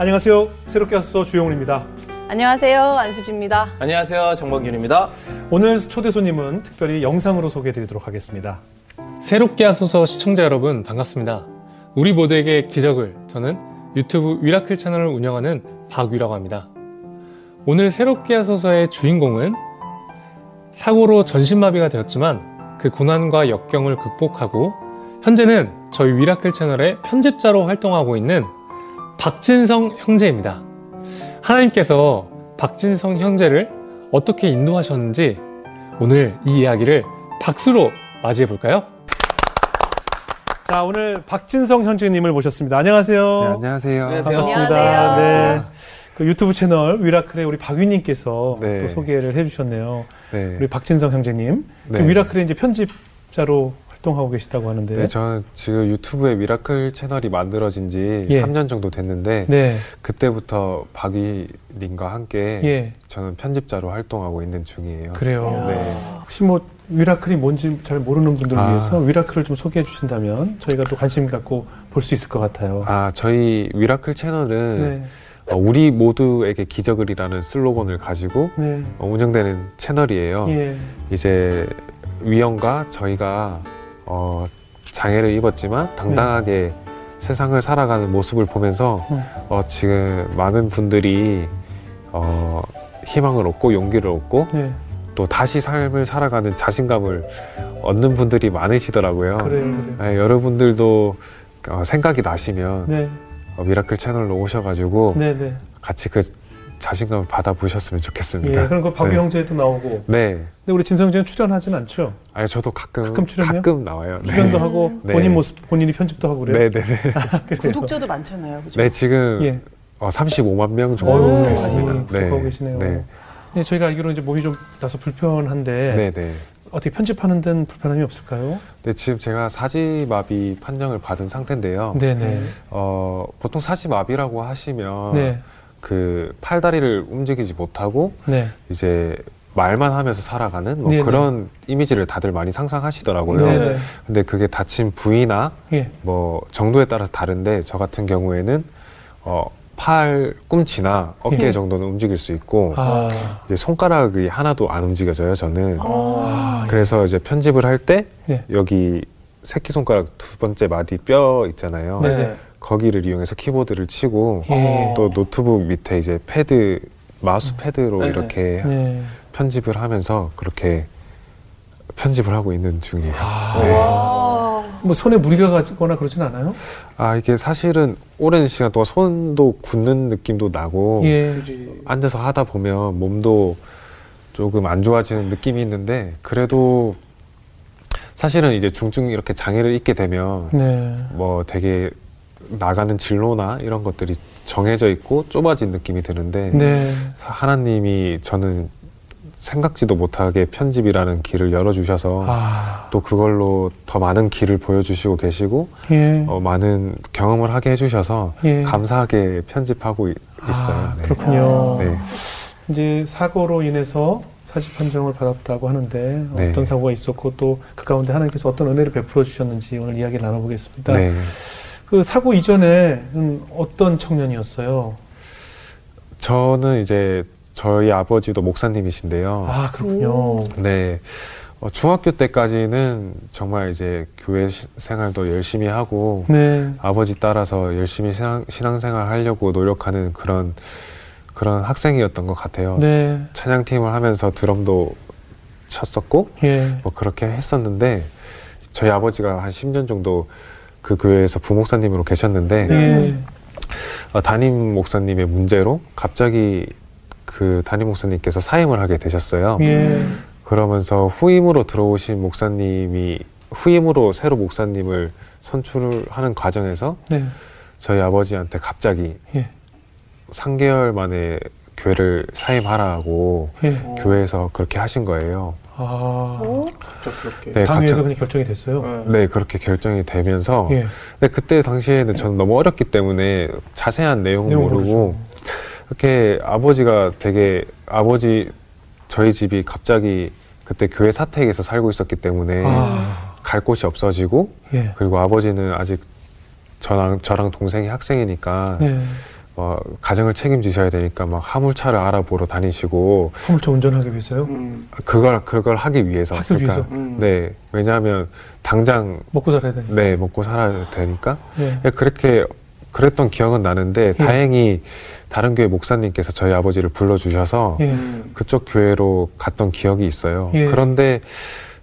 안녕하세요. 새롭게 와서 주영훈입니다. 안녕하세요. 안수지입니다. 안녕하세요. 정범균입니다. 오늘 초대 손님은 특별히 영상으로 소개해 드리도록 하겠습니다. 새롭게 하소서 시청자 여러분 반갑습니다. 우리 모두에게 기적을 저는 유튜브 위라클 채널을 운영하는 박위라고 합니다. 오늘 새롭게 하소서의 주인공은 사고로 전신마비가 되었지만 그 고난과 역경을 극복하고 현재는 저희 위라클 채널의 편집자로 활동하고 있는 박진성 형제입니다. 하나님께서 박진성 형제를 어떻게 인도하셨는지 오늘 이 이야기를 박수로 맞이해 볼까요? 자, 오늘 박진성 현주님을 모셨습니다. 안녕하세요. 네, 안녕하세요. 반갑습니다. 안녕하세요. 네. 그 유튜브 채널 위라클의 우리 박윤님께서 네. 또 소개를 해주셨네요. 네. 우리 박진성 형제님. 네. 지금 위라클의 이제 편집자로 활동하고 계시다고 하는데. 네, 저는 지금 유튜브에 위라클 채널이 만들어진 지 예. 3년 정도 됐는데 네. 그때부터 박위님과 함께 예. 저는 편집자로 활동하고 있는 중이에요. 그래요. 네. 혹시 뭐 위라클이 뭔지 잘 모르는 분들을 아. 위해서 위라클을 좀 소개해 주신다면 저희가 또 관심 갖고 볼 수 있을 것 같아요. 아, 저희 위라클 채널은 네. 어, 우리 모두에게 기적을이라는 슬로건을 가지고 네. 어, 운영되는 채널이에요. 예. 이제 위원과 저희가 어, 장애를 입었지만 당당하게 세상을 살아가는 모습을 보면서 음. 어, 지금 많은 분들이 어, 희망을 얻고 용기를 얻고 네. 또 다시 삶을 살아가는 자신감을 얻는 분들이 많으시더라고요. 그래요. 음. 그래요. 네, 여러분들도 어, 생각이 나시면 네. 어, 위라클 채널로 오셔가지고 네, 네. 같이 그 자신감을 받아보셨으면 좋겠습니다. 예. 그럼 그 박위 네. 형제도 나오고. 네. 근데 우리 진성 형제는 출연하진 않죠. 아니 저도 가끔 가끔? 가끔 나와요. 네. 출연도 하고 네. 본인 모습 본인이 편집도 하고 그래요. 네, 네, 네. 그래요. 구독자도 많잖아요. 그죠? 네, 지금 예. 어, 35만 명 정도 됐습니다. 많이 구독하고 계시네요. 네. 예, 저희가 알기로 이제 몸이 좀 다소 불편한데 네, 네. 어떻게 편집하는 데는 불편함이 없을까요? 네, 지금 제가 사지마비 판정을 받은 상태인데요. 네, 네. 어, 보통 사지마비라고 하시면 네. 그 팔다리를 움직이지 못하고 네. 이제 말만 하면서 살아가는 뭐 네네. 그런 이미지를 다들 많이 상상하시더라고요. 네, 네. 근데 그게 다친 부위나 예. 뭐 정도에 따라서 다른데 저 같은 경우에는 어, 팔 꿈치나 어깨 예. 정도는 움직일 수 있고 아. 이제 손가락이 하나도 안 움직여져요. 저는. 아, 그래서 이제 편집을 할때 네. 여기 새끼 손가락 두 번째 마디 뼈 있잖아요. 네, 네. 거기를 이용해서 키보드를 치고 예. 또 노트북 밑에 이제 패드 마우스 패드로 네, 이렇게 네. 편집을 하면서 그렇게 편집을 하고 있는 중이에요. 아. 네. 와. 뭐 손에 무리가 가거나 그러진 않아요? 아 이게 사실은 오랜 시간 동안 손도 굳는 느낌도 나고 예. 앉아서 하다 보면 몸도 조금 안 좋아지는 느낌이 있는데 그래도 사실은 이제 중증 이렇게 장애를 입게 되면 네. 뭐 되게 나가는 진로나 이런 것들이 정해져 있고 좁아진 느낌이 드는데 네. 하나님이 저는 생각지도 못하게 편집이라는 길을 열어주셔서 아. 또 그걸로 더 많은 길을 보여주시고 계시고 예. 어, 많은 경험을 하게 해주셔서 예. 감사하게 편집하고 있, 어요 아, 그렇군요. 네. 이제 사고로 인해서 사지 판정을 받았다고 하는데 네. 어떤 사고가 있었고 또 그 가운데 하나님께서 어떤 은혜를 베풀어 주셨는지 오늘 이야기 나눠보겠습니다. 네. 그 사고 이전에는 어떤 청년이었어요? 저는 이제 저희 아버지도 목사님이신데요. 아 그렇군요. 네. 어, 중학교 때까지는 정말 이제 교회 시- 생활도 열심히 하고 네. 아버지 따라서 열심히 신앙, 신앙생활 하려고 노력하는 그런 그런 학생이었던 것 같아요. 네. 찬양팀을 하면서 드럼도 쳤었고 예. 뭐 그렇게 했었는데 저희 아버지가 한 10년 정도 그 교회에서 부목사님으로 계셨는데 예. 어, 담임 목사님의 문제로 갑자기 그 담임 목사님께서 사임을 하게 되셨어요. 예. 그러면서 후임으로 들어오신 목사님이 후임으로 새로 목사님을 선출하는 과정에서 네. 저희 아버지한테 갑자기 예. 3개월 만에 교회를 사임하라고 예. 교회에서 그렇게 하신 거예요. 아. 오? 갑작스럽게. 네, 갑자기- 그냥 결정이 됐어요. 네, 그렇게 결정이 되면서 예. 근데 그때 당시에는 저는 너무 어렸기 때문에 자세한 내용은 내용 모르고 모르죠. 이렇게 아버지가 되게 아버지 저희 집이 갑자기 그때 교회 사택에서 살고 있었기 때문에 아. 갈 곳이 없어지고 예. 그리고 아버지는 아직 저랑 저랑 동생이 학생이니까 네. 어, 가정을 책임지셔야 되니까 막 화물차를 알아보러 다니시고 화물차 운전하기 위해서요? 음. 그걸 그걸 하기 위해서 하기 위해서? 음. 네 왜냐하면 당장 먹고 살아야 되니까. 네 먹고 살아야 되니까 예. 예, 그렇게 그랬던 기억은 나는데 예. 다행히 다른 교회 목사님께서 저희 아버지를 불러주셔서 예. 음. 그쪽 교회로 갔던 기억이 있어요. 예. 그런데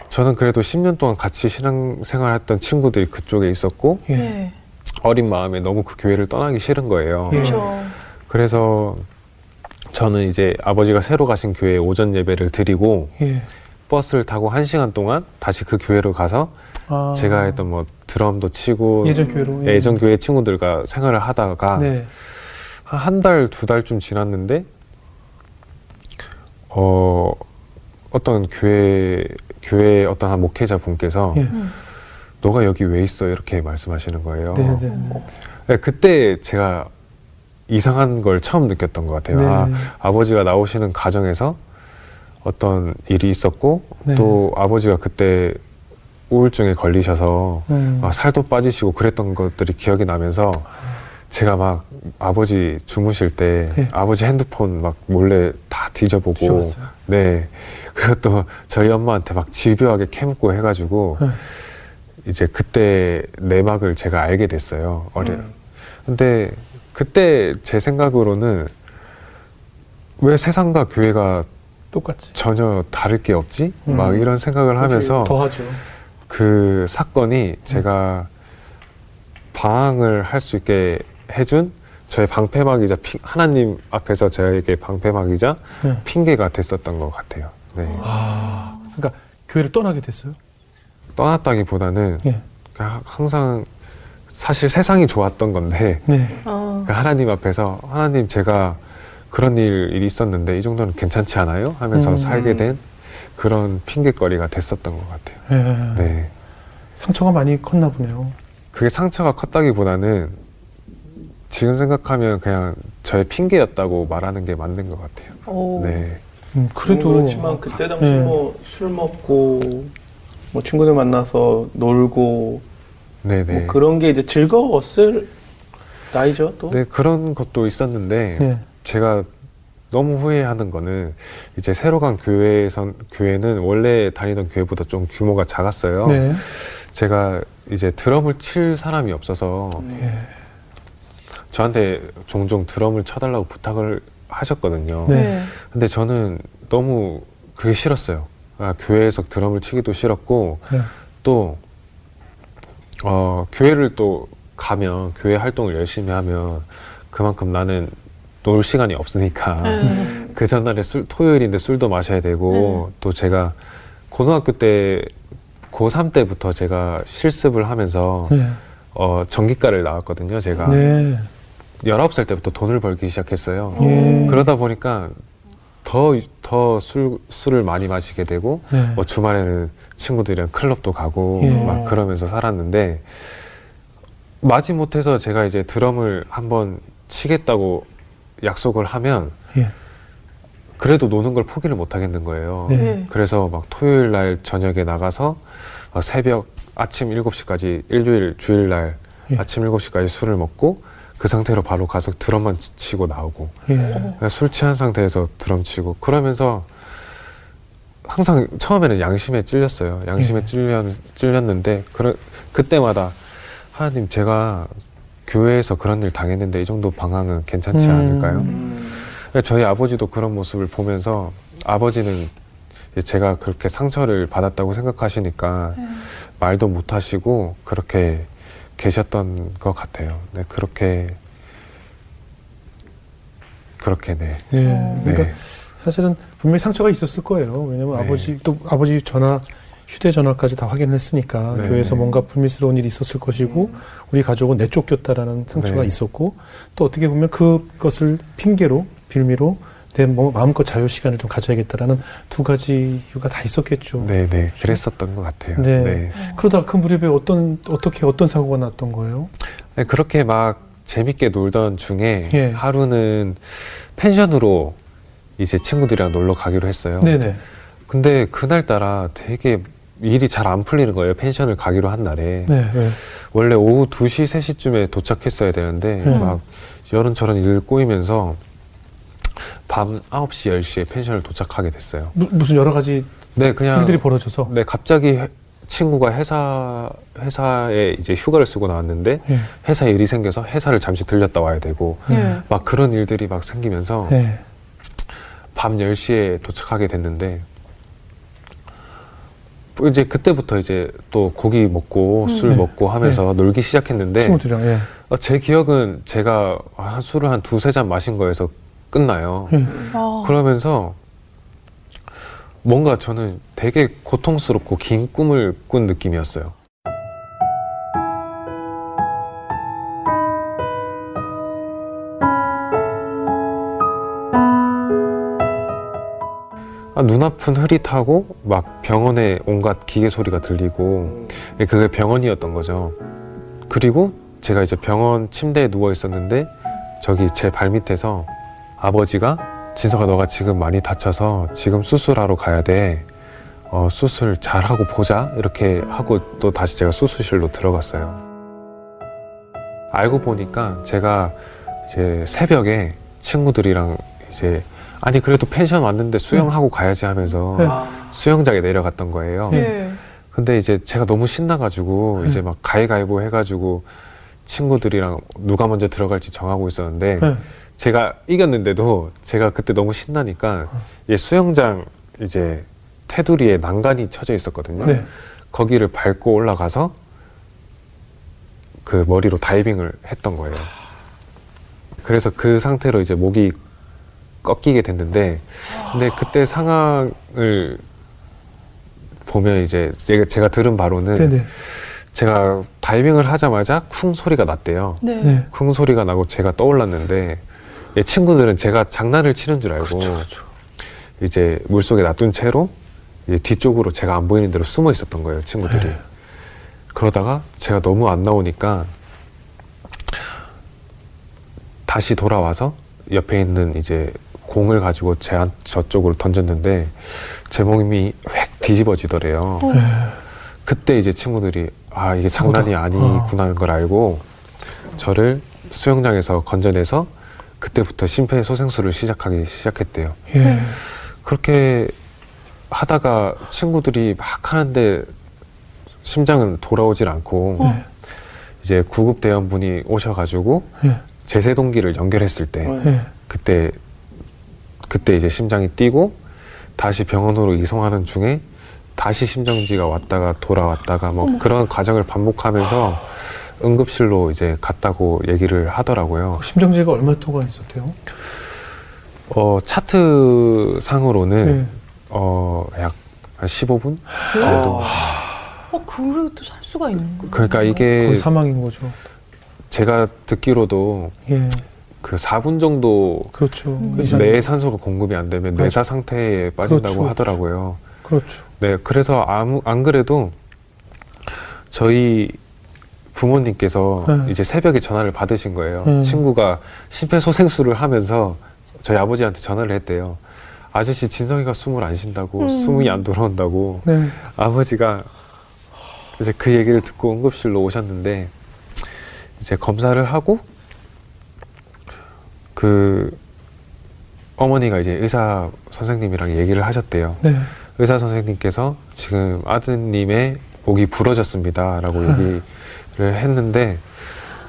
저는 그래도 10년 동안 같이 신앙생활했던 친구들이 그쪽에 있었고 예. 네. 어린 마음에 너무 그 교회를 떠나기 싫은 거예요. 예. 그렇죠. 그래서 저는 이제 아버지가 새로 가신 교회에 오전 예배를 드리고 예. 버스를 타고 한 시간 동안 다시 그 교회로 가서 아. 제가 했던 뭐 드럼도 치고 예전 교회로. 예. 예전 교회 친구들과 생활을 하다가 네. 한 달, 두 달쯤 지났는데, 어, 어떤 교회, 교회 어떤 한 목회자 분께서, 예. 음. 너가 여기 왜 있어? 이렇게 말씀하시는 거예요. 네, 네. 네, 그때 제가 이상한 걸 처음 느꼈던 것 같아요. 네. 아, 아버지가 나오시는 가정에서 어떤 일이 있었고, 네. 또 아버지가 그때 우울증에 걸리셔서 음. 막 살도 빠지시고 그랬던 것들이 기억이 나면서 제가 막 아버지 주무실 때 네. 아버지 핸드폰 막 몰래 다 뒤져보고 주웠어요. 네 그것도 저희 엄마한테 막 집요하게 캐묻고 해가지고 네. 이제 그때 내막을 제가 알게 됐어요 어려 음. 근데 그때 제 생각으로는 왜 세상과 교회가 똑같지. 전혀 다를 게 없지 음. 막 이런 생각을 하면서 더하죠. 그 사건이 제가 방황을 할 수 있게 해준 저의 방패막이자 피- 하나님 앞에서 저에게 방패막이자 네. 핑계가 됐었던 것 같아요. 네. 아, 그러니까 교회를 떠나게 됐어요. 떠났다기보다는 예. 그냥 항상 사실 세상이 좋았던 건데 네. 어. 그 하나님 앞에서 하나님 제가 그런 일, 일이 있었는데 이 정도는 괜찮지 않아요? 하면서 음. 살게 된 그런 핑계거리가 됐었던 것 같아요. 예. 네. 상처가 많이 컸나 보네요. 그게 상처가 컸다기보다는 지금 생각하면 그냥 저의 핑계였다고 말하는 게 맞는 것 같아요. 오. 네. 음, 그래도 그렇지만 그때 당시 네. 뭐술 먹고 뭐 친구들 만나서 놀고 네네. 뭐 그런 게 이제 즐거웠을 나이죠 또. 네, 그런 것도 있었는데 네. 제가 너무 후회하는 거는 이제 새로 간 교회에선 교회는 원래 다니던 교회보다 좀 규모가 작았어요. 네. 제가 이제 드럼을 칠 사람이 없어서 예. 저한테 종종 드럼을 쳐달라고 부탁을 하셨거든요. 네. 네. 근데 저는 너무 그게 싫었어요. 아, 교회에서 드럼을 치기도 싫었고 네. 또 어, 교회를 또 가면 교회 활동을 열심히 하면 그만큼 나는 놀 시간이 없으니까 네. 그 전날에 술 토요일인데 술도 마셔야 되고 또 제가 고등학교 때 고3 때부터 제가 실습을 하면서 네. 어, 전기과를 나왔거든요. 제가 네. 19살 때부터 돈을 벌기 시작했어요. 예. 그러다 보니까 더, 더 술, 술을 많이 마시게 되고 네. 뭐 주말에는 친구들이랑 클럽도 가고 예. 막 그러면서 살았는데 마지 못해서 제가 이제 드럼을 한번 치겠다고 약속을 하면 예. 그래도 노는 걸 포기를 못 하겠는 거예요. 네. 네. 그래서 막 토요일 날 저녁에 나가서 막 새벽 아침 7시까지 일요일 주일 날 예. 아침 7시까지 술을 먹고 그 상태로 바로 가서 드럼만 치- 치고 나오고 예. 술 취한 상태에서 드럼 치고 그러면서 항상 처음에는 양심에 찔렸어요. 양심에 예. 찔렸, 찔렸는데 그러, 그때마다 하나님 제가 교회에서 그런 일 당했는데 이 정도 방황은 괜찮지 음. 않을까요? 음. 그러니까 저희 아버지도 그런 모습을 보면서 아버지는 제가 그렇게 상처를 받았다고 생각하시니까 말도 못 하시고 그렇게 계셨던 것 같아요. 네, 그렇게 그렇게 네. 예. 어. 그러니까 네. 사실은 분명히 상처가 있었을 거예요. 왜냐면 네. 아버지 또 아버지 전화 휴대전화까지 다 확인했으니까 네. 교회에서 뭔가 불미스러운 일이 있었을 것이고 우리 가족은 내쫓겼다라는 상처가 네. 있었고 또 어떻게 보면 그것을 핑계로 빌미로 내 뭐- 마음껏 자유 시간을 좀 가져야겠다라는 두 가지 이유가 다 있었겠죠. 네, 네, 그랬었던 것 같아요. 네. 네. 그러다 그 무렵에 어떤 어떻게 어떤 사고가 났던 거예요? 네, 그렇게 막 재밌게 놀던 중에 예. 하루는 펜션으로 이제 친구들이랑 놀러 가기로 했어요. 네네. 근데 그날따라 되게 일이 잘 안 풀리는 거예요. 펜션을 가기로 한 날에. 네. 네. 원래 오후 2시, 3시쯤에 도착했어야 되는데 음. 막 이런저런 일 꼬이면서 밤 9시, 10시에 펜션을 도착하게 됐어요. 무, 무슨 여러 가지 네, 그냥 일들이 벌어져서. 네, 갑자기 회- 친구가 회사 회사에 이제 휴가를 쓰고 나왔는데 예. 회사 일이 생겨서 회사를 잠시 들렸다 와야 되고 네. 막 그런 일들이 막 생기면서 예. 밤 10시에 도착하게 됐는데 뭐 이제 그때부터 이제 또 고기 먹고 술 네. 먹고 하면서 놀기 시작했는데 친구들이랑 예. 어, 제 기억은 제가 한 술을 한 두세 잔 마신 거에서 끝나요. 예. 아, 그러면서 뭔가 저는 되게 고통스럽고 긴 꿈을 꾼 느낌이었어요. 아, 눈앞은 흐릿하고 막 병원에 온갖 기계 소리가 들리고 그게 병원이었던 거죠. 그리고 제가 이제 병원 침대에 누워 있었는데 저기 제 발밑에서 아버지가 진서가 너가 지금 많이 다쳐서 지금 수술하러 가야 돼. 어, 수술 잘 하고 보자. 이렇게 하고 또 다시 제가 수술실로 들어갔어요. 알고 보니까 제가 이제 새벽에 친구들이랑 이제 아니 그래도 펜션 왔는데 수영하고 가야지 하면서 네. 아, 수영장에 내려갔던 거예요. 예. 근데 이제 제가 너무 신나가지고 네. 이제 막 가위가위보 해가지고 친구들이랑 누가 먼저 들어갈지 정하고 있었는데 예. 제가 이겼는데도 제가 그때 너무 신나니까 이 수영장 이제 테두리에 난간이 쳐져 있었거든요. 네. 거기를 밟고 올라가서 그 머리로 다이빙을 했던 거예요. 그래서 그 상태로 이제 목이 꺾이게 됐는데 근데 그때 상황을 보면 이제 제가, 들은 바로는 네네. 제가 다이빙을 하자마자 쿵 소리가 났대요. 네. 네. 쿵 소리가 나고 제가 떠올랐는데 이 친구들은 제가 장난을 치는 줄 알고 그렇죠. 그렇죠. 이제 물속에 놔둔 채로 이제 뒤쪽으로 제가 안 보이는 대로 숨어 있었던 거예요 친구들이 네. 그러다가 제가 너무 안 나오니까 다시 돌아와서 옆에 있는 이제 공을 가지고 제 안- 저쪽으로 던졌는데 제 몸이 획 뒤집어지더래요 어. 예. 그때 이제 친구들이 아 이게. 장난이 아니구나 하는 걸 알고 저를 수영장에서 건져내서 그때부터 심폐소생술을 시작하기 시작했대요. 예. 그렇게 하다가 친구들이 막 하는데 심장은 돌아오질 않고 네. 이제 구급 대원분이 오셔가지고 예. 제세동기를 연결했을 때 어. 예. 그때 그때 이제 심장이 뛰고 다시 병원으로 이송하는 중에 다시 심정지가 왔다가 돌아왔다가 뭐 어머. 그런 과정을 반복하면서 응급실로 이제 갔다고 얘기를 하더라고요. 심정지가 얼마 동안 있었대요? 어 차트 상으로는 예. 어약 한 15분 네. 정도. 어, 그래도 살 수가 있는 거 그러니까 이게 거의 사망인 거죠. 제가 듣기로도 예. 그 4분 정도 그렇죠. 음. 그뇌 산소가 공급이 안 되면 그렇죠. 뇌사 상태에 빠진다고 그렇죠. 하더라고요. 그렇죠. 네, 그래서 아무 안 그래도 저희 부모님께서 네. 이제 새벽에 전화를 받으신 거예요. 네. 친구가 심폐소생술을 하면서 저희 아버지한테 전화를 했대요. 아저씨 진성이가 숨을 안 쉰다고 음. 숨이 안 돌아온다고 네. 아버지가 이제 그 얘기를 듣고 응급실로 오셨는데 이제 검사를 하고 그 어머니가 이제 의사 선생님이랑 얘기를 하셨대요. 네. 의사 선생님께서 지금 아드님의 목이 부러졌습니다라고 얘기를 했는데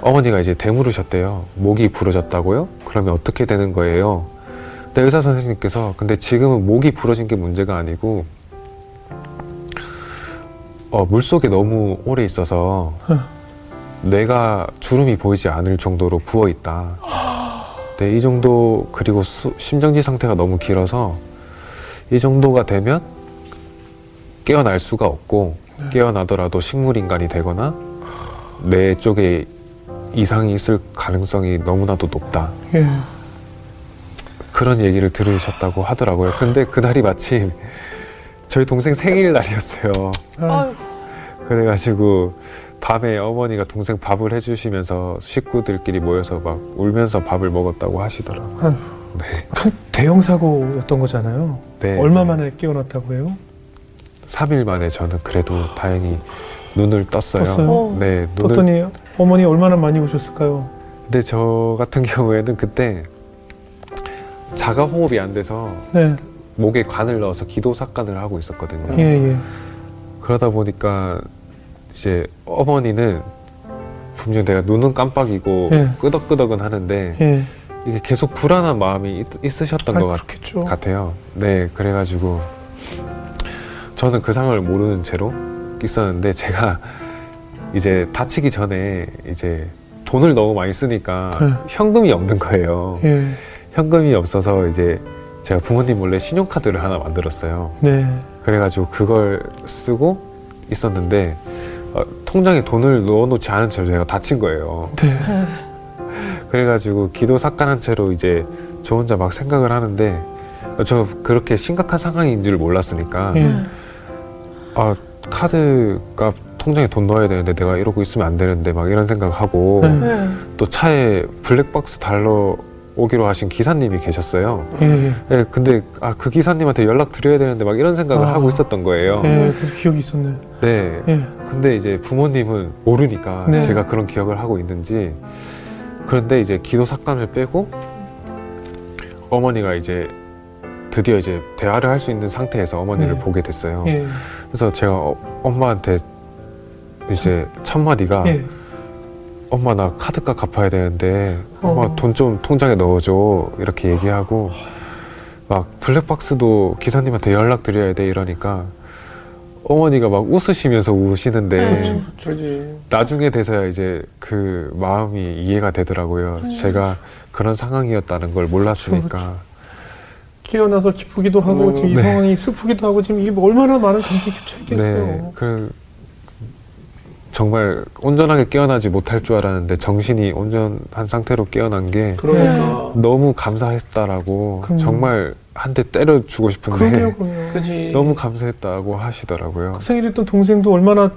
어머니가 이제 되물으셨대요. 목이 부러졌다고요? 그러면 어떻게 되는 거예요? 근데 의사 선생님께서 근데 지금은 목이 부러진 게 문제가 아니고 어, 물속에 너무 오래 있어서 어. 뇌가 주름이 보이지 않을 정도로 부어 있다. 네, 이 정도 그리고 수- 심정지 상태가 너무 길어서 이 정도가 되면 깨어날 수가 없고 깨어나더라도 식물 인간이 되거나 뇌 쪽에 이상이 있을 가능성이 너무나도 높다. 예. 그런 얘기를 들으셨다고 하더라고요. 근데 그날이 마침 저희 동생 생일날이었어요. 아, 그래가지고 밤에 어머니가 동생 밥을 해주시면서 식구들끼리 모여서 막 울면서 밥을 먹었다고 하시더라고요. 아유. 네. 큰 대형 사고였던 거잖아요. 네. 얼마 만에 깨어났다고 해요? 3일 만에 저는 그래도 다행히 눈을 떴어요. 떴어요? 어. 네, 눈을 떴더니 어머니 얼마나 많이 우셨을까요? 근데 저 같은 경우에는 그때 자가 호흡이 안 돼서 네. 목에 관을 넣어서 기도 삭간을 하고 있었거든요. 예, 예. 그러다 보니까 이제 어머니는 분명 내가 눈은 깜빡이고 예. 끄덕끄덕은 하는데 예. 이게 계속 불안한 마음이 있, 으셨던 아, 것 같. 같아요. 네, 그래가지고 저는 그 상황을 모르는 채로 있었는데 제가 이제 다치기 전에 이제 돈을 너무 많이 쓰니까 네. 현금이 없는 거예요. 예. 현금이 없어서 이제 제가 부모님 몰래 신용카드를 하나 만들었어요. 네. 그래가지고 그걸 쓰고 있었는데 어, 통장에 돈을 넣어놓지 않은 채로 제가 다친 거예요. 네. 그래가지고 기도 삭간한 채로 이제 저 혼자 막 생각을 하는데 어, 저 그렇게 심각한 상황인 줄 몰랐으니까 예. 아 카드가 통장에 돈 넣어야 되는데 내가 이러고 있으면 안 되는데 막 이런 생각하고 네. 네. 또 차에 블랙박스 달러 오기로 하신 기사님이 계셨어요. 예. 예. 예, 근데 아 그 기사님한테 연락 드려야 되는데 막 이런 생각을 아. 하고 있었던 거예요. 예. 그 기억이 있었네. 네. 예. 근데 이제 부모님은 모르니까 네. 제가 그런 기억을 하고 있는지 그런데 이제 기도 삭간을 빼고 어머니가 이제 드디어 이제 대화를 할 수 있는 상태에서 어머니를 네. 보게 됐어요. 예. 그래서 제가 어, 엄마한테 이제 첫 마디가 예. 엄마 나 카드값 갚아야 되는데 엄마 어. 돈좀 통장에 넣어줘 이렇게 얘기하고 막 블랙박스도 기사님한테 연락 드려야 돼 이러니까 어머니가 막 웃으시면서 우시는데 네. 나중에 돼서야 이제 그 마음이 이해가 되더라고요. 음. 제가 그런 상황이었다는 걸 몰랐으니까. 깨어나서 기쁘기도 하고 음, 지금 이 네. 상황이 슬프기도 하고 지금 이게 얼마나 많은 감정이 겹쳐 있겠어요. 네, 그 정말 온전하게 깨어나지 못할 줄 알았는데 정신이 온전한 상태로 깨어난 게 그러니까. 너무 감사했다라고 그럼요. 정말 한 대 때려 주고 싶은데 그러게요, 그러게요. 그지. 너무 감사했다고 하시더라고요. 그 생일이었던 동생도 얼마나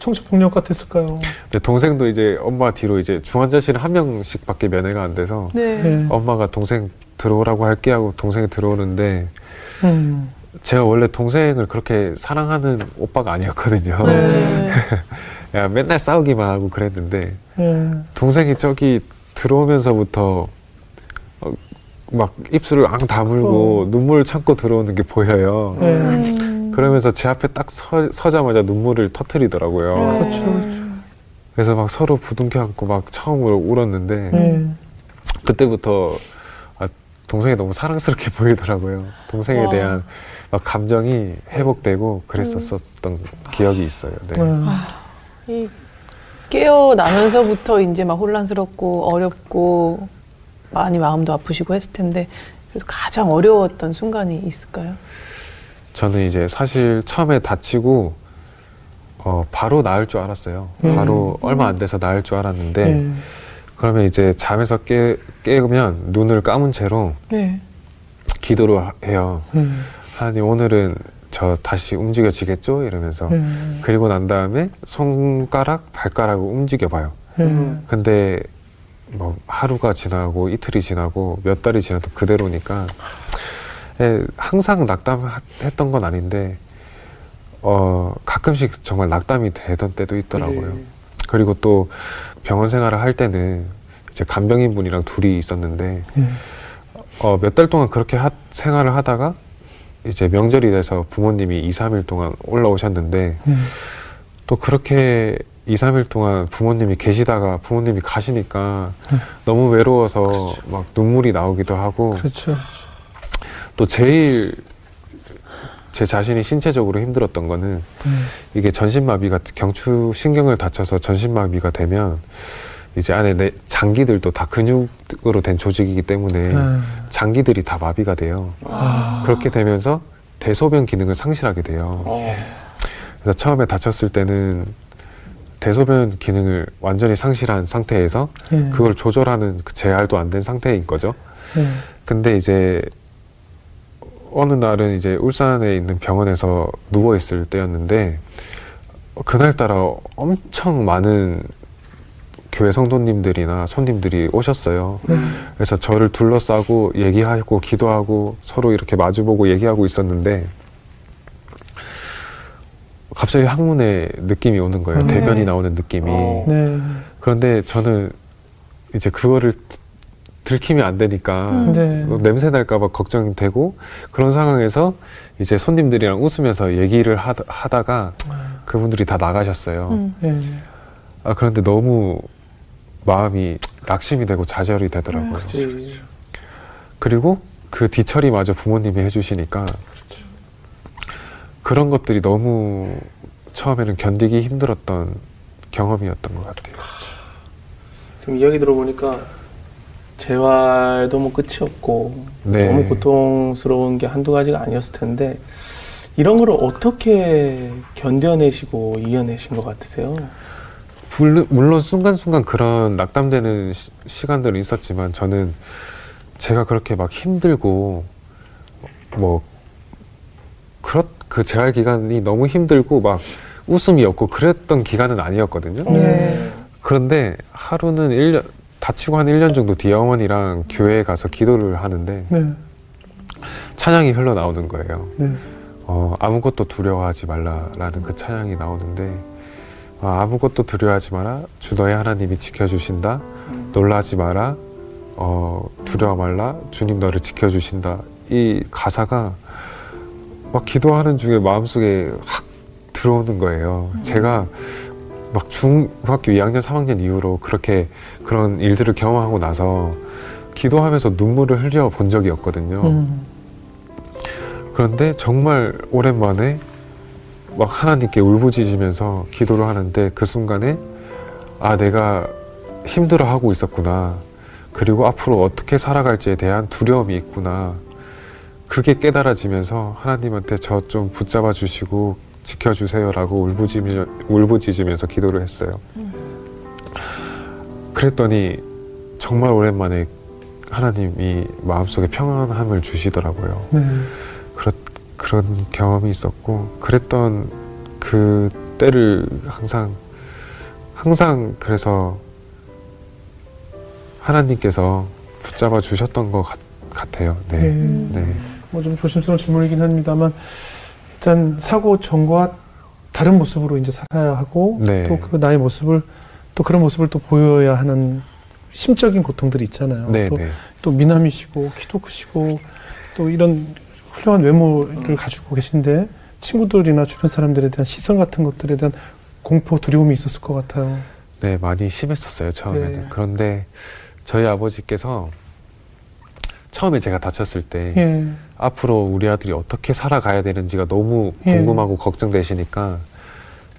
청첩복력 같았을까요? 근데 동생도 이제 엄마 뒤로 이제 중환자실 한 명씩밖에 면회가 안 돼서 네. 네. 엄마가 동생 들어오라고 할게 하고 동생이 들어오는데 음. 제가 원래 동생을 그렇게 사랑하는 오빠가 아니었거든요. 네. 야, 맨날 싸우기만 하고 그랬는데 예. 동생이 저기 들어오면서부터 어, 막 입술을 앙 다물고 어. 눈물을 참고 들어오는 게 보여요. 예. 음. 그러면서 제 앞에 딱 서, 서자마자 눈물을 터트리더라고요. 네. 그렇죠, 그렇죠. 그래서 막 서로 부둥켜 안고 막 처음으로 울었는데 예. 그때부터 아, 동생이 너무 사랑스럽게 보이더라고요. 동생에 와. 대한 막 감정이 회복되고 그랬었던 기억이 있어요. 네. 예. 이 깨어나면서부터 이제 막 혼란스럽고 어렵고 많이 마음도 아프시고 했을 텐데 그래서 가장 어려웠던 순간이 있을까요? 저는 이제 사실 처음에 다치고 어, 바로 나을 줄 알았어요. 음. 바로 얼마 안 돼서 나을 줄 알았는데 예. 그러면 이제 잠에서 깨, 깨면 눈을 감은 채로 네. 기도를 하- 해요. 예. 하나님 오늘은 저 다시 움직여지겠죠? 이러면서 예. 그리고 난 다음에 손가락, 발가락을 움직여봐요. 예. 근데 뭐 하루가 지나고 이틀이 지나고 몇 달이 지나도 그대로니까 예, 항상 낙담했던 건 아닌데 어 가끔씩 정말 낙담이 되던 때도 있더라고요. 그지. 그리고 또 병원 생활을 할 때는 이제 간병인 분이랑 둘이 있었는데 예. 어, 몇 달 동안 그렇게 하- 생활을 하다가 이제 명절이 돼서 부모님이 2, 3일 동안 올라오셨는데 예. 또 그렇게 2, 3일 동안 부모님이 계시다가 부모님이 가시니까 음. 너무 외로워서 막 눈물이 나오기도 하고 그렇죠. 또 제일 제 자신이 신체적으로 힘들었던 거는 예. 이게 전신마비가 경추 신경을 다쳐서 전신마비가 되면 이제 안에 내 장기들도 다 근육으로 된 조직이기 때문에 예. 장기들이 다 마비가 돼요. 아. 그렇게 되면서 대소변 기능을 상실하게 돼요. 어. 그래서 처음에 다쳤을 때는 대소변 기능을 완전히 상실한 상태에서 예. 그걸 조절하는 그 재활도 안 된 상태인 거죠. 예. 근데 이제 어느 날은 이제 울산에 있는 병원에서 누워 있을 때였는데 어, 그날따라 엄청 많은 교회 성도님들이나 손님들이 오셨어요. 네. 그래서 저를 둘러싸고 얘기하고 기도하고 서로 이렇게 마주보고 얘기하고 있었는데 갑자기 항문에 느낌이 오는 거예요. 음. 대변이 네. 나오는 느낌이. 어. 네. 그런데 저는 이제 그거를 들키면 안 되니까 음. 네. 뭐 냄새 날까봐 걱정이 되고 그런 상황에서 이제 손님들이랑 웃으면서 얘기를 하다, 하다 가 그분들이 다 나가셨어요. 음. 예. 아 그런데 너무 마음이 낙심이 되고 좌절이 되더라고요. 그치. 그리고 그 뒤처리마저 부모님이 해주시니까 그런 것들이 너무 처음에는 견디기 힘들었던 경험이었던 것 같아요. 지금 이야기 들어보니까 재활도 뭐 끝이 없고 네. 너무 고통스러운 게 한두 가지가 아니었을 텐데 이런 거를 어떻게 견뎌내시고 이겨내신 것 같으세요? 물론, 물론 순간순간 그런 낙담되는 시, 시간들은 있었지만 저는 제가 그렇게 막 힘들고 뭐 그렇 그 재활 기간이 너무 힘들고 막 웃음이 없고 그랬던 기간은 아니었거든요. 네. 그런데 하루는 1년 다치고 한 1년 정도 뒤에 어머니랑 교회에 가서 기도를 하는데 네. 찬양이 흘러나오는 거예요. 네. 어, 아무것도 두려워하지 말라라는 그 찬양이 나오는데 어, 아무것도 두려워하지 마라 주 너의 하나님이 지켜주신다 놀라지 마라 어, 두려워 말라 주님 너를 지켜주신다 이 가사가 막 기도하는 중에 마음속에 확 들어오는 거예요 제가 막 중학교 2학년 3학년 이후로 그렇게 그런 일들을 경험하고 나서 기도하면서 눈물을 흘려 본 적이 없거든요. 음. 그런데 정말 오랜만에 막 하나님께 울부짖으면서 기도를 하는데 그 순간에 아 내가 힘들어 하고 있었구나. 그리고 앞으로 어떻게 살아갈지에 대한 두려움이 있구나. 그게 깨달아지면서 하나님한테 저 좀 붙잡아 주시고 지켜주세요라고 울부짖으며, 울부짖으면서 기도를 했어요 그랬더니 정말 오랜만에 하나님이 마음속에 평안함을 주시더라고요 네. 그런 경험이 있었고 그랬던 그 때를 항상 항상 그래서 하나님께서 붙잡아 주셨던 것 같, 같아요. 네. 네. 네. 뭐 좀 조심스러운 질문이긴 합니다만 일단 사고 전과 다른 모습으로 이제 살아야 하고 네. 또그 나의 모습을 또 그런 모습을 또 보여야 하는 심적인 고통들이 있잖아요. 네, 또, 네. 또 미남이시고 키도 크시고 또 이런 훌륭한 외모를 가지고 계신데 친구들이나 주변 사람들에 대한 시선 같은 것들에 대한 공포 두려움이 있었을 것 같아요. 네, 많이 심했었어요, 처음에는. 네. 그런데 저희 아버지께서 처음에 제가 다쳤을 때 예. 앞으로 우리 아들이 어떻게 살아가야 되는지가 너무 예. 궁금하고 걱정되시니까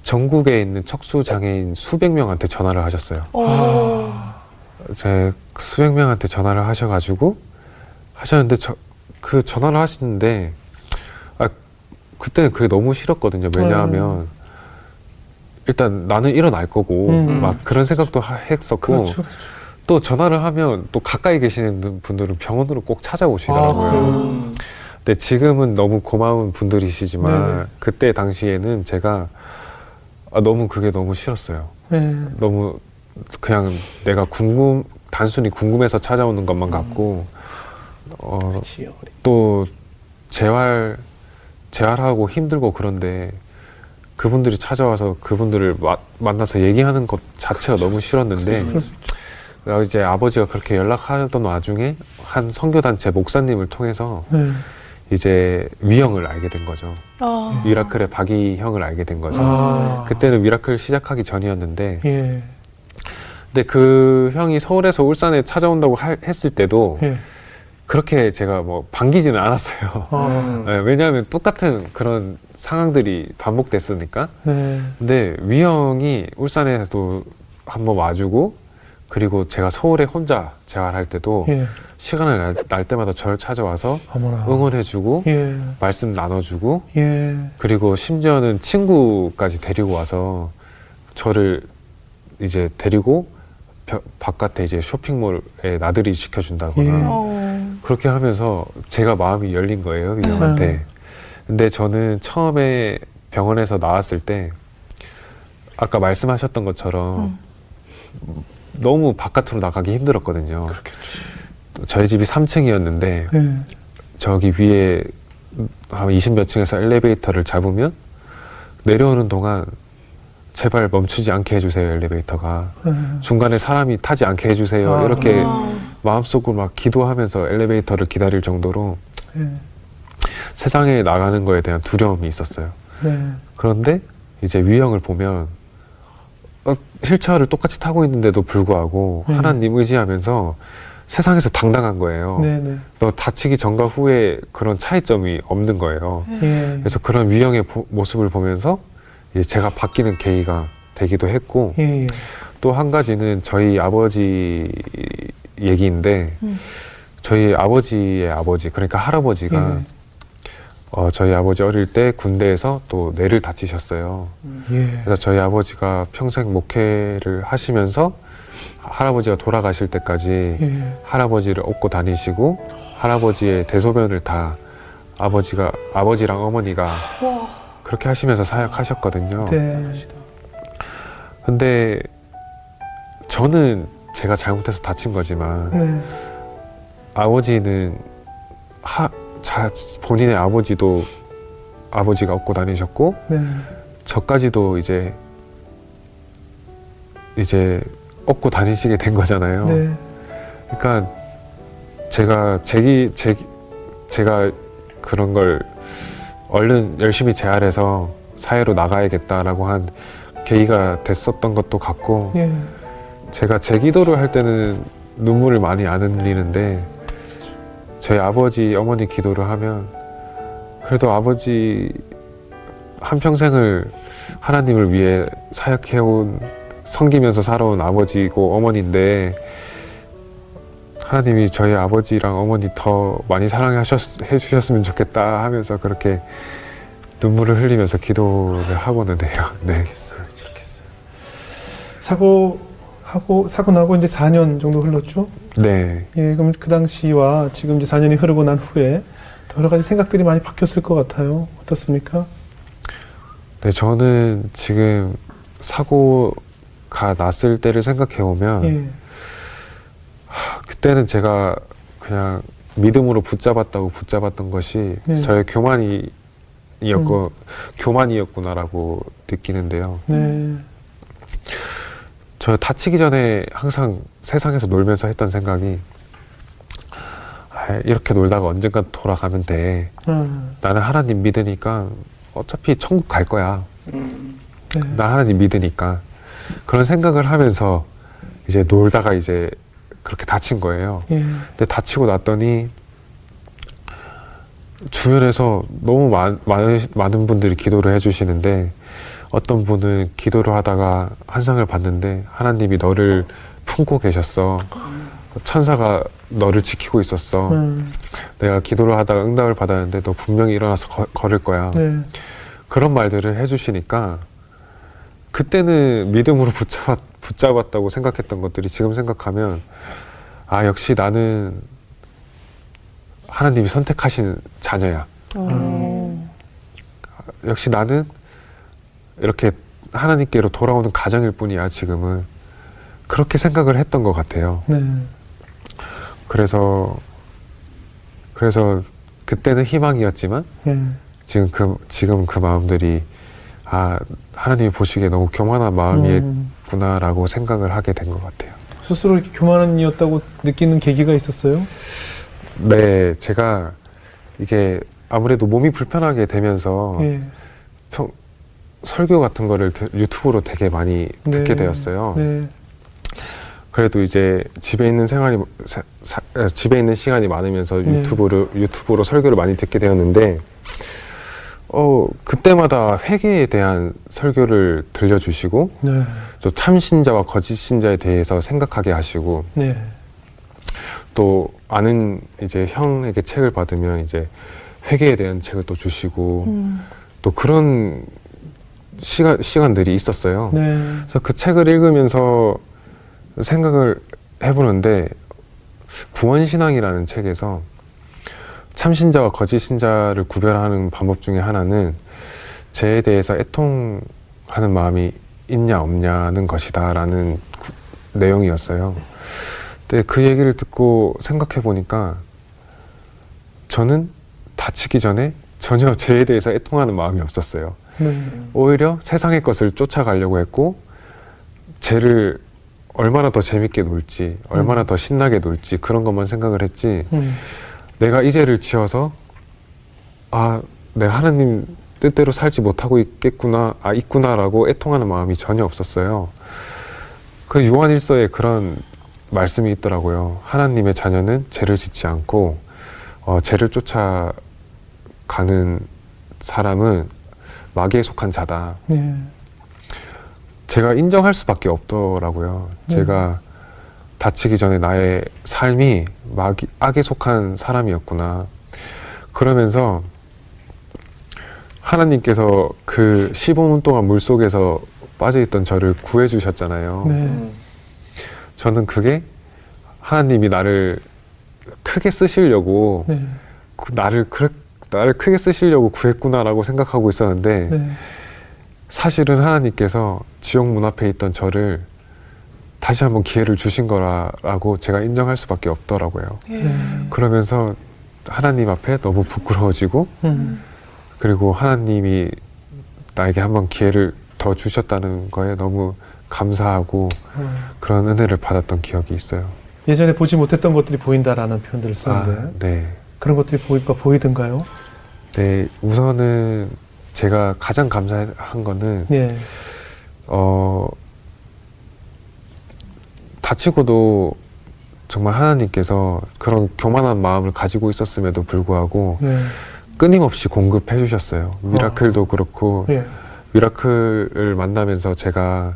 전국에 있는 척수 장애인 수백 명한테 전화를 하셨어요. 어. 제 수백 명한테 전화를 하셔가지고 하셨는데 저, 그 전화를 하시는데 아 그때는 그게 너무 싫었거든요. 왜냐하면 일단 나는 일어날 거고 음. 막 그런 생각도 하- 했었고 그렇죠. 그렇죠. 또 전화를 하면 또 가까이 계시는 분들은 병원으로 꼭 찾아오시더라고요. 아? 음. 근데 지금은 너무 고마운 분들이시지만 네네. 그때 당시에는 제가 아, 너무 그게 너무 싫었어요. 네. 너무 그냥 내가 궁금 단순히 궁금해서 찾아오는 것만 같고 어, 그치. 또 재활 재활하고 힘들고 그런데 그분들이 찾아와서 그분들을 마- 만나서 얘기하는 것 자체가 너무 싫었는데 있죠. 그래서 이제 아버지가 그렇게 연락하던 와중에 한 선교단체 목사님을 통해서 네. 이제 위형을 알게 된 거죠. 아. 위라클의 박위 형을 알게 된 거죠. 아. 그때는 위라클 시작하기 전이었는데 예. 근데 그 형이 서울에서 울산에 찾아온다고 할- 했을 때도 예. 그렇게 제가 뭐 반기지는 않았어요. 아. 음. 네, 왜냐하면 똑같은 그런 상황들이 반복됐으니까. 네. 근데 위형이 울산에도 한번 와주고 그리고 제가 서울에 혼자 재활할 때도 예. 시간을 날, 날 때마다 저를 찾아와서 어머나. 응원해주고 예. 말씀 나눠주고 예. 그리고 심지어는 친구까지 데리고 와서 저를 이제 데리고 벼- 바깥에 이제 쇼핑몰에 나들이 시켜준다거나 예. 어. 그렇게 하면서 제가 마음이 열린 거예요 위형한테. 네. 근데 저는 처음에 병원에서 나왔을 때 아까 말씀하셨던 것처럼 너무 바깥으로 나가기 힘들었거든요. 저희 집이 3층이었는데 예. 저기 위에 한 20몇 층에서 엘리베이터를 잡으면 내려오는 동안 제발 멈추지 않게 해주세요 엘리베이터가 네. 중간에 사람이 타지 않게 해주세요 아, 이렇게 아, 마음속으로 막 기도하면서 엘리베이터를 기다릴 정도로 네. 세상에 나가는 거에 대한 두려움이 있었어요. 네. 그런데 이제 유형을 보면 어, 휠체어를 똑같이 타고 있는데도 불구하고 음. 하나님 의지하면서 세상에서 당당한 거예요. 네. 네. 또 다치기 전과 후에 그런 차이점이 없는 거예요. 예. 그래서 그런 유형의 보- 모습을 보면서 이제 제가 바뀌는 계기가 되기도 했고 예. 예. 또한 가지는 저희 아버지 얘기인데 음. 저희 아버지의 아버지 그러니까 할아버지가 예. 어, 저희 아버지 어릴 때 군대에서 또 뇌를 다치셨어요. 예. 그래서 저희 아버지가 평생 목회를 하시면서 할아버지가 돌아가실 때까지 예. 할아버지를 업고 다니시고 할아버지의 대소변을 다 아버지가 아버지랑 어머니가 와, 그렇게 하시면서 사역하셨거든요. 네. 근데 저는 제가 잘못해서 다친 거지만 네. 아버지는 하, 자, 본인의 아버지도 아버지가 업고 다니셨고 네. 저까지도 이제 이제 업고 다니시게 된 거잖아요. 네. 그러니까 제가 제기 제 제가 그런 걸 얼른 열심히 재활해서 사회로 나가야겠다라고 한 계기가 됐었던 것도 같고 예. 제가 제 기도를 할 때는 눈물을 많이 안 흘리는데 저희 아버지 어머니 기도를 하면 그래도 아버지 한 평생을 하나님을 위해 사역해온 섬기면서 살아온 아버지고 어머니인데 하나님이 저희 아버지랑 어머니 더 많이 사랑하셨 해주셨으면 좋겠다 하면서 그렇게 눈물을 흘리면서 기도를 하고는 해요. 네. 사고 하고 사고 나고 이제 4년 정도 흘렀죠. 네. 예, 그럼 그 당시와 지금 이제 4년이 흐르고 난 후에 더 여러 가지 생각들이 많이 바뀌었을 것 같아요. 어떻습니까? 네, 저는 지금 사고가 났을 때를 생각해 보면 예. 그때는 제가 그냥 믿음으로 붙잡았다고 붙잡았던 것이 네. 저의 교만이었고 교만이었구나라고 느끼는데요. 네. 저 다치기 전에 항상 세상에서 놀면서 했던 생각이 아, 이렇게 놀다가 언젠가 돌아가면 돼. 아, 나는 하나님 믿으니까 어차피 천국 갈 거야. 음. 네. 나 하나님 믿으니까 그런 생각을 하면서 이제 놀다가 이제 그렇게 다친 거예요. 예. 근데 다치고 났더니 주변에서 너무 많, 많은, 많은 분들이 기도를 해주시는데 어떤 분은 기도를 하다가 환상을 봤는데 하나님이 너를 품고 계셨어. 천사가 너를 지키고 있었어. 음, 내가 기도를 하다가 응답을 받았는데 너 분명히 일어나서 거- 걸을 거야. 네. 그런 말들을 해주시니까 그때는 믿음으로 붙잡았, 붙잡았다고 생각했던 것들이 지금 생각하면 아 역시 나는 하나님이 선택하신 자녀야. 어, 역시 나는 이렇게 하나님께로 돌아오는 가정일 뿐이야 지금은 그렇게 생각을 했던 것 같아요. 네. 그래서 그래서 그때는 희망이었지만 예. 지금 그 지금 그 마음들이 아 하나님이 보시기에 너무 교만한 마음이구나라고 음, 생각을 하게 된 것 같아요. 스스로 이렇게 교만이었다고 느끼는 계기가 있었어요? 네, 제가 이게 아무래도 몸이 불편하게 되면서 예. 평, 설교 같은 거를 드- 유튜브로 되게 많이 듣게 네. 되었어요. 네. 그래도 이제 집에 있는 생활이 사- 사- 에, 집에 있는 시간이 많으면서 네. 유튜브를 유튜브로 설교를 많이 듣게 되었는데 어 그때마다 회개에 대한 설교를 들려주시고 네. 또 참신자와 거짓 신자에 대해서 생각하게 하시고 네. 또 아는 이제 형에게 책을 받으면 이제 회개에 대한 책을 또 주시고 음, 또 그런 시간 시간들이 있었어요. 네. 그래서 그 책을 읽으면서 생각을 해보는데 구원신앙이라는 책에서 참신자와 거짓 신자를 구별하는 방법 중에 하나는 죄에 대해서 애통하는 마음이 있냐 없냐는 것이다라는 구- 내용이었어요. 근데 그 얘기를 듣고 생각해 보니까 저는 다치기 전에 전혀 죄에 대해서 애통하는 마음이 없었어요. 네. 오히려 세상의 것을 쫓아가려고 했고 쟤를 얼마나 더 재밌게 놀지 얼마나 더 신나게 놀지 그런 것만 생각을 했지 음. 내가 이 죄를 지어서 아 내가 하나님 뜻대로 살지 못하고 있겠구나 아 있구나라고 애통하는 마음이 전혀 없었어요 그 요한일서에 그런 말씀이 있더라고요 하나님의 자녀는 죄를 짓지 않고 어, 죄를 쫓아가는 사람은 마귀에 속한 자다 네. 제가 인정할 수밖에 없더라고요. 음. 제가 다치기 전에 나의 삶이 마귀, 악에 속한 사람이었구나. 그러면서 하나님께서 그 15분 동안 물 속에서 빠져있던 저를 구해주셨잖아요. 네. 음. 저는 그게 하나님이 나를 크게 쓰시려고 네. 그 나를 그 나를 크게 쓰시려고 구했구나라고 생각하고 있었는데 네. 사실은 하나님께서 지옥 문 앞에 있던 저를 다시 한번 기회를 주신 거라고 제가 인정할 수밖에 없더라고요. 예. 네. 그러면서 하나님 앞에 너무 부끄러워지고 음. 그리고 하나님이 나에게 한번 기회를 더 주셨다는 거에 너무 감사하고 어. 그런 은혜를 받았던 기억이 있어요. 예전에 보지 못했던 것들이 보인다라는 표현들을 쓰는데 아, 네. 그런 것들이 보이, 보이던가요? 네, 우선은 제가 가장 감사한 거는 예. 어, 다치고도 정말 하나님께서 그런 교만한 마음을 가지고 있었음에도 불구하고 예. 끊임없이 공급해 주셨어요. 미라클도 그렇고 예. 미라클을 만나면서 제가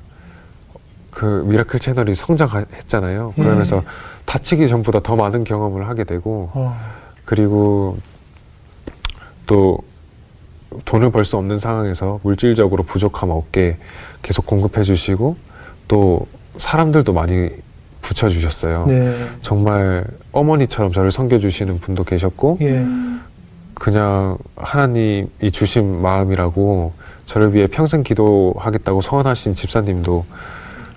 그 미라클 채널이 성장했잖아요. 예. 그러면서 다치기 전보다 더 많은 경험을 하게 되고 어. 그리고 또 돈을 벌 수 없는 상황에서 물질적으로 부족함 없게 계속 공급해 주시고 또 사람들도 많이 붙여 주셨어요. 네. 정말 어머니처럼 저를 섬겨 주시는 분도 계셨고 예. 그냥 하나님이 주신 마음이라고 저를 위해 평생 기도하겠다고 서원하신 집사님도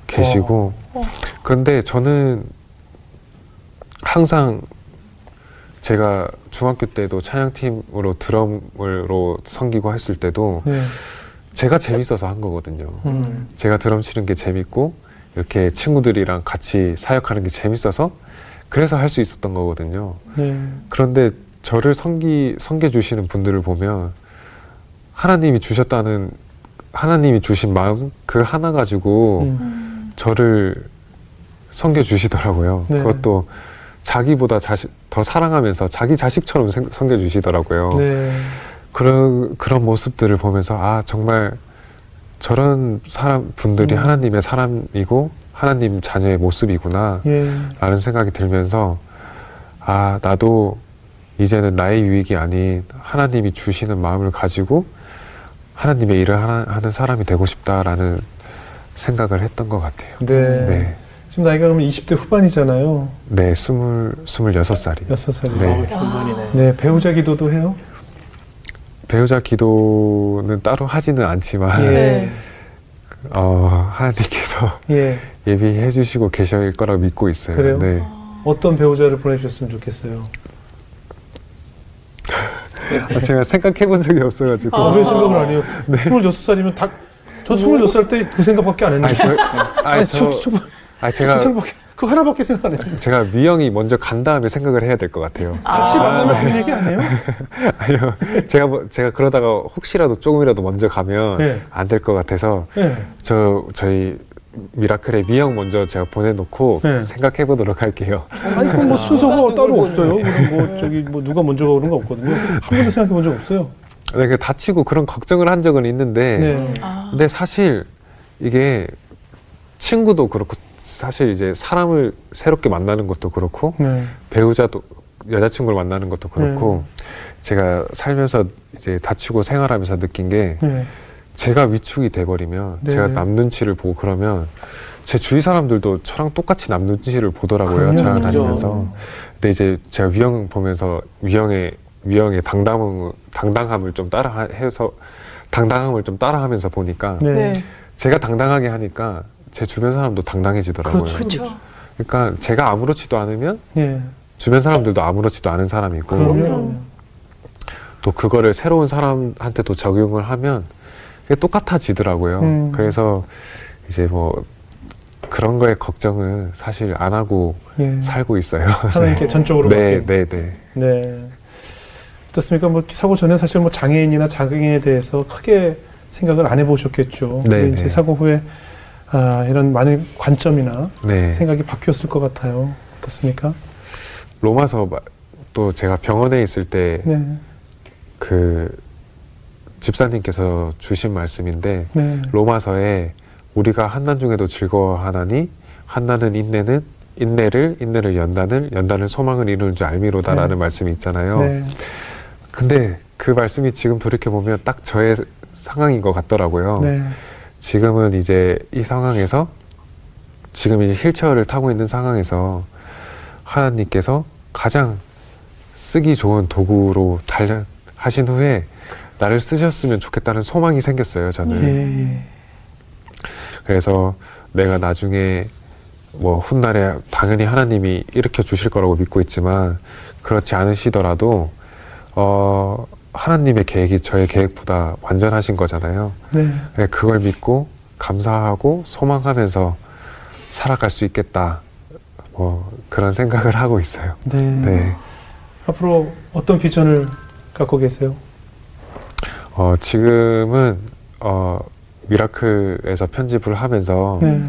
계시고 어. 그런데 저는 항상 제가 중학교 때도 찬양팀으로 드럼으로 섬기고 했을 때도 네. 제가 재밌어서 한 거거든요. 음. 제가 드럼 치는 게 재밌고 이렇게 친구들이랑 같이 사역하는 게 재밌어서 그래서 할 수 있었던 거거든요. 네. 그런데 저를 섬기 섬겨 주시는 분들을 보면 하나님이 주셨다는 하나님이 주신 마음 그 하나 가지고 음. 음. 저를 섬겨 주시더라고요. 네. 그것도 자기보다 자식 더 사랑하면서 자기 자식처럼 생- 섬겨 주시더라고요. 네. 그런 그런 모습들을 보면서 아 정말 저런 사람 분들이 음. 하나님의 사람이고 하나님 자녀의 모습이구나 예. 라는 생각이 들면서 아 나도 이제는 나의 유익이 아닌 하나님이 주시는 마음을 가지고 하나님의 일을 하는 사람이 되고 싶다라는 생각을 했던 것 같아요. 네. 네, 지금 나이가 그러면 20대 후반이잖아요. 네, 스물 스물여섯 살이. 여섯 살이. 네. 어, 충분히네. 네. 배우자 기도도 해요? 배우자 기도는 따로 하지는 않지만 예. 네. 어, 하나님께서 예. 예비해 주시고 계실 거라고 믿고 있어요. 그래요? 네. 어떤 배우자를 보내주셨으면 좋겠어요. 아, 제가 생각해 본 적이 없어가지고. 아, 왜 생각을 안 해요? 네. 26살이면 다, 저 26살 때 그 생각밖에 안 했는데. 저, 아니, 아니, 저, 저, 저, 그 제가, 그 하나밖에 생각 안 했는데. 제가 미영이 먼저 간 다음에 생각을 해야 될 것 같아요. 같이 아, 만나면 네. 그런 얘기 안 해요? 아니요. 제가, 뭐- 제가 그러다가 혹시라도 조금이라도 먼저 가면 네. 안될 것 같아서 네. 저, 저희 미라클의 미영 먼저 제가 보내놓고 네. 생각해 보도록 할게요. 아니, 그건 뭐 순서가 누가 따로 없어요. 그럼 뭐, 저기, 뭐, 누가 먼저 가고 그런 거 없거든요. 한 번도 생각해 본 적 없어요. 네, 그 다치고 그런 걱정을 한 적은 있는데, 네. 아. 근데 사실 이게 친구도 그렇고 사실 이제 사람을 새롭게 만나는 것도 그렇고 네. 배우자도 여자친구를 만나는 것도 그렇고 네. 제가 살면서 이제 다치고 생활하면서 느낀 게 네. 제가 위축이 돼버리면 네, 제가 네. 남 눈치를 보고 그러면 제 주위 사람들도 저랑 똑같이 남 눈치를 보더라고요 그럼요. 제가. 다니면서 근데 이제 제가 위영 보면서 위영의 위영의 당당함 당당함을 좀 따라해서 당당함을 좀 따라하면서 보니까 네. 네. 제가 당당하게 하니까 제 주변 사람도 당당해지더라고요. 그렇죠. 그렇죠. 그러니까 제가 아무렇지도 않으면 예. 주변 사람들도 아무렇지도 않은 사람이고 그럼요. 또 그거를 새로운 사람한테도 적용을 하면 그게 똑같아지더라고요. 음. 그래서 이제 뭐 그런 거에 걱정은 사실 안 하고 예. 살고 있어요. 하나님께 전적으로 네. 네, 네. 네. 어떻습니까? 뭐 사고 전에 사실 뭐 장애인이나 자궁에 대해서 크게 생각을 안 해보셨겠죠. 네, 근데 이제 네. 사고 후에 아, 이런 많은 관점이나 네. 생각이 바뀌었을 것 같아요. 어떻습니까? 로마서 마- 또 제가 병원에 있을 때 네, 그 집사님께서 주신 말씀인데 네, 로마서에 우리가 한난 중에도 즐거워하나니 한나는 인내는 인내를 인내를 연단을 연단을 소망을 이루는 줄 알미로다라는 네. 말씀이 있잖아요. 네, 근데 그 말씀이 지금 돌이켜 보면 딱 저의 상황인 것 같더라고요. 네, 지금은 이제 이 상황에서 지금 이제 휠체어를 타고 있는 상황에서 하나님께서 가장 쓰기 좋은 도구로 단련 하신 후에 나를 쓰셨으면 좋겠다는 소망이 생겼어요. 저는. 예, 예. 그래서 내가 나중에 뭐 훗날에 당연히 하나님이 일으켜 주실 거라고 믿고 있지만 그렇지 않으시더라도 어 하나님의 계획이 저의 계획보다 완전하신 거잖아요. 네, 네, 그걸 믿고 감사하고 소망하면서 살아갈 수 있겠다. 뭐 그런 생각을 하고 있어요. 네. 네. 앞으로 어떤 비전을 갖고 계세요? 어 지금은 어 미라클에서 편집을 하면서 네,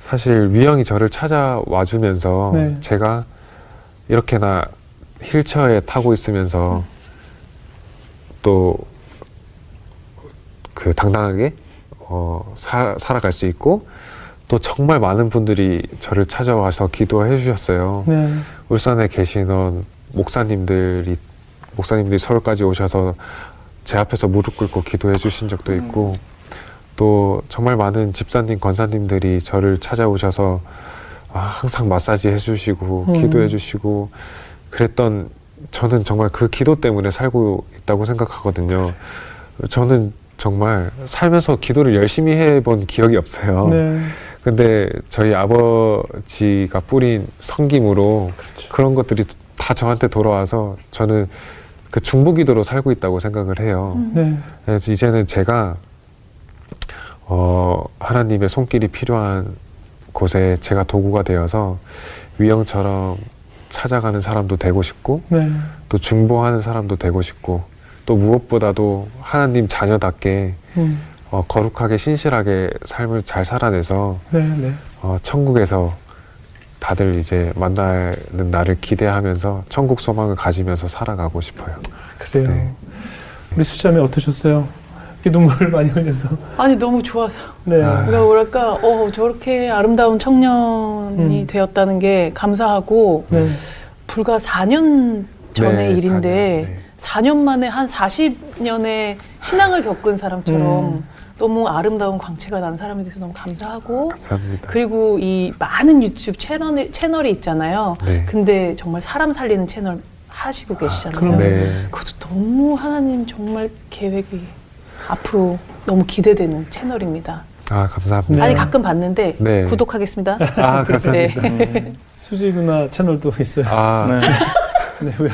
사실 위영이 저를 찾아와 주면서 네. 제가 이렇게나 휠체어에 타고 있으면서 또 그 당당하게 어, 사, 살아갈 수 있고 또 정말 많은 분들이 저를 찾아와서 기도해 주셨어요. 네, 울산에 계시는 목사님들이 목사님들이 서울까지 오셔서 제 앞에서 무릎 꿇고 기도해 주신 적도 있고 또 정말 많은 집사님 권사님들이 저를 찾아오셔서 아, 항상 마사지 해주시고 음. 기도해 주시고 그랬던 저는 정말 그 기도 때문에 살고 있다고 생각하거든요. 저는 정말 살면서 기도를 열심히 해본 기억이 없어요. 네, 근데 저희 아버지가 뿌린 성김으로 그렇죠. 그런 것들이 다 저한테 돌아와서 저는 그 중보기도로 살고 있다고 생각을 해요. 네, 그래서 이제는 제가 어, 하나님의 손길이 필요한 곳에 제가 도구가 되어서 위영처럼 찾아가는 사람도 되고 싶고 네, 또 중보하는 사람도 되고 싶고 또 무엇보다도 하나님 자녀답게 음, 어, 거룩하게 신실하게 삶을 잘 살아내서 네, 네. 어, 천국에서 다들 이제 만나는 날을 기대하면서 천국 소망을 가지면서 살아가고 싶어요. 그래요. 네. 우리 수자매 어떠셨어요? 이 눈물을 많이 흘려서. 아니 너무 좋아서 네. 아. 그러니까 뭐랄까 어 저렇게 아름다운 청년이 음. 되었다는 게 감사하고 네. 불과 4년 전의 네, 일인데 4년 만에 한 40년의 신앙을 겪은 사람처럼 음. 너무 아름다운 광채가 난 사람이 돼서 너무 감사하고 감사합니다. 그리고 이 많은 유튜브 채널, 채널이 있잖아요. 네. 근데 정말 사람 살리는 채널 하시고 계시잖아요. 그럼요. 네. 그것도 너무 하나님 정말 계획이 앞으로 너무 기대되는 채널입니다. 아 감사합니다. 네. 아니 가끔 봤는데 네. 구독하겠습니다. 아 감사합니다. 네. 수지 누나 채널도 있어요. 아 네. 네, 왜요?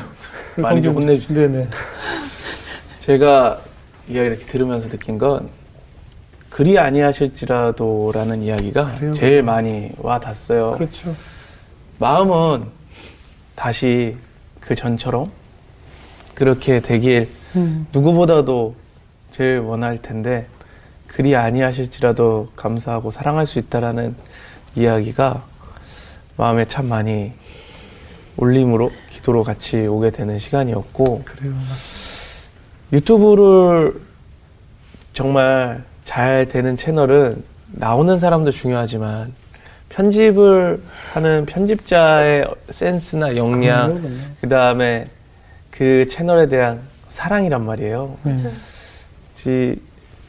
많이 좀 혼내주세요. 네네. 제가 이야기 이렇게 들으면서 느낀 건 그리 아니하실지라도라는 이야기가 그래요. 제일 많이 와 닿았어요. 그렇죠. 마음은 다시 그 전처럼 그렇게 되길 음. 누구보다도 제일 원할 텐데 그리 아니하실지라도 감사하고 사랑할 수 있다라는 이야기가 마음에 참 많이 울림으로 기도로 같이 오게 되는 시간이었고 그래요. 유튜브를 정말 잘 되는 채널은 나오는 사람도 중요하지만 편집을 하는 편집자의 센스나 역량. 그 다음에 그 채널에 대한 사랑이란 말이에요. 네. 이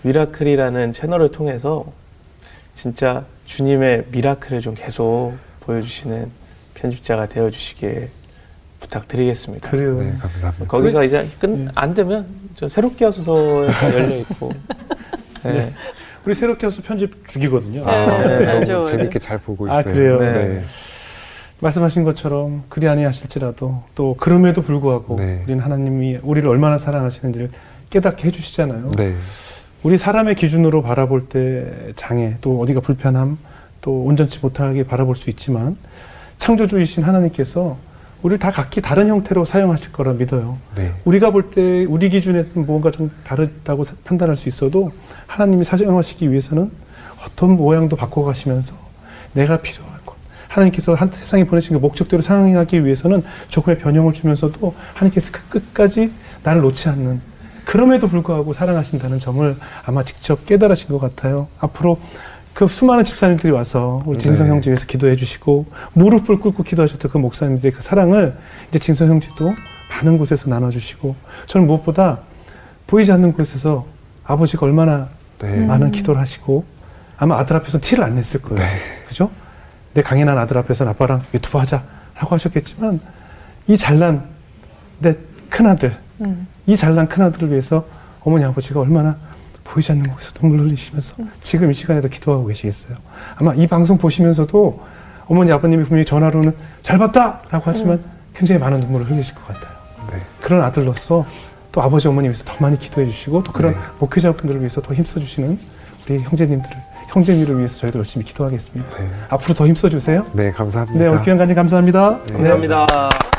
미라클이라는 채널을 통해서 진짜 주님의 미라클을 좀 계속 보여주시는 편집자가 되어주시길 부탁드리겠습니다. 그래요. 네 감사합니다. 거기서 이제 끝, 네. 안 되면 저 새롭게 하소서가 열려 있고. 네. 네. 우리 새롭게 해서 편집 죽이거든요. 네, 아, 네, 알죠. 너무 재밌게 잘 보고 있어요. 아, 그래요? 네. 말씀하신 것처럼 그리 아니하실지라도 또 그럼에도 불구하고 네. 우리는 하나님이 우리를 얼마나 사랑하시는지를 깨닫게 해주시잖아요. 네. 우리 사람의 기준으로 바라볼 때 장애 또 어디가 불편함 또 온전치 못하게 바라볼 수 있지만 창조주이신 하나님께서 우리를 다 각기 다른 형태로 사용하실 거라 믿어요. 네. 우리가 볼 때 우리 기준에서는 무언가 좀 다르다고 사- 판단할 수 있어도 하나님이 사용하시기 위해서는 어떤 모양도 바꿔가시면서 내가 필요한 것 하나님께서 한 세상에 보내신 그 목적대로 상행하기 위해서는 조금의 변형을 주면서도 하나님께서 그 끝까지 나를 놓지 않는 그럼에도 불구하고 사랑하신다는 점을 아마 직접 깨달으신 것 같아요. 앞으로 그 수많은 집사님들이 와서 우리 진성 네. 형제 위해서 기도해 주시고 무릎을 꿇고 기도하셨던 그 목사님들의 그 사랑을 이제 진성 형제도 많은 곳에서 나눠주시고 저는 무엇보다 보이지 않는 곳에서 아버지가 얼마나 네. 많은 기도를 하시고 아마 아들 앞에서 티를 안 냈을 거예요. 네. 그죠? 내 강인한 아들 앞에서 아빠랑 유튜브 하자라고 하셨겠지만 이 잘난 내 큰아들 음. 이 잘난 큰아들을 위해서 어머니 아버지가 얼마나 보이지 않는 곳에서 눈물 흘리시면서 지금 이 시간에도 기도하고 계시겠어요. 아마 이 방송 보시면서도 어머니 아버님이 분명히 전화로는 잘 봤다! 라고 하시면 굉장히 많은 눈물을 흘리실 것 같아요. 네. 그런 아들로서 또 아버지 어머니 위해서 더 많이 기도해 주시고 또 그런 네. 목회자분들을 위해서 더 힘써 주시는 우리 형제님들을 형제님을 위해서 저희도 열심히 기도하겠습니다. 네. 앞으로 더 힘써 주세요. 네, 감사합니다. 네, 오늘 귀한 간증 감사합니다. 네. 감사합니다.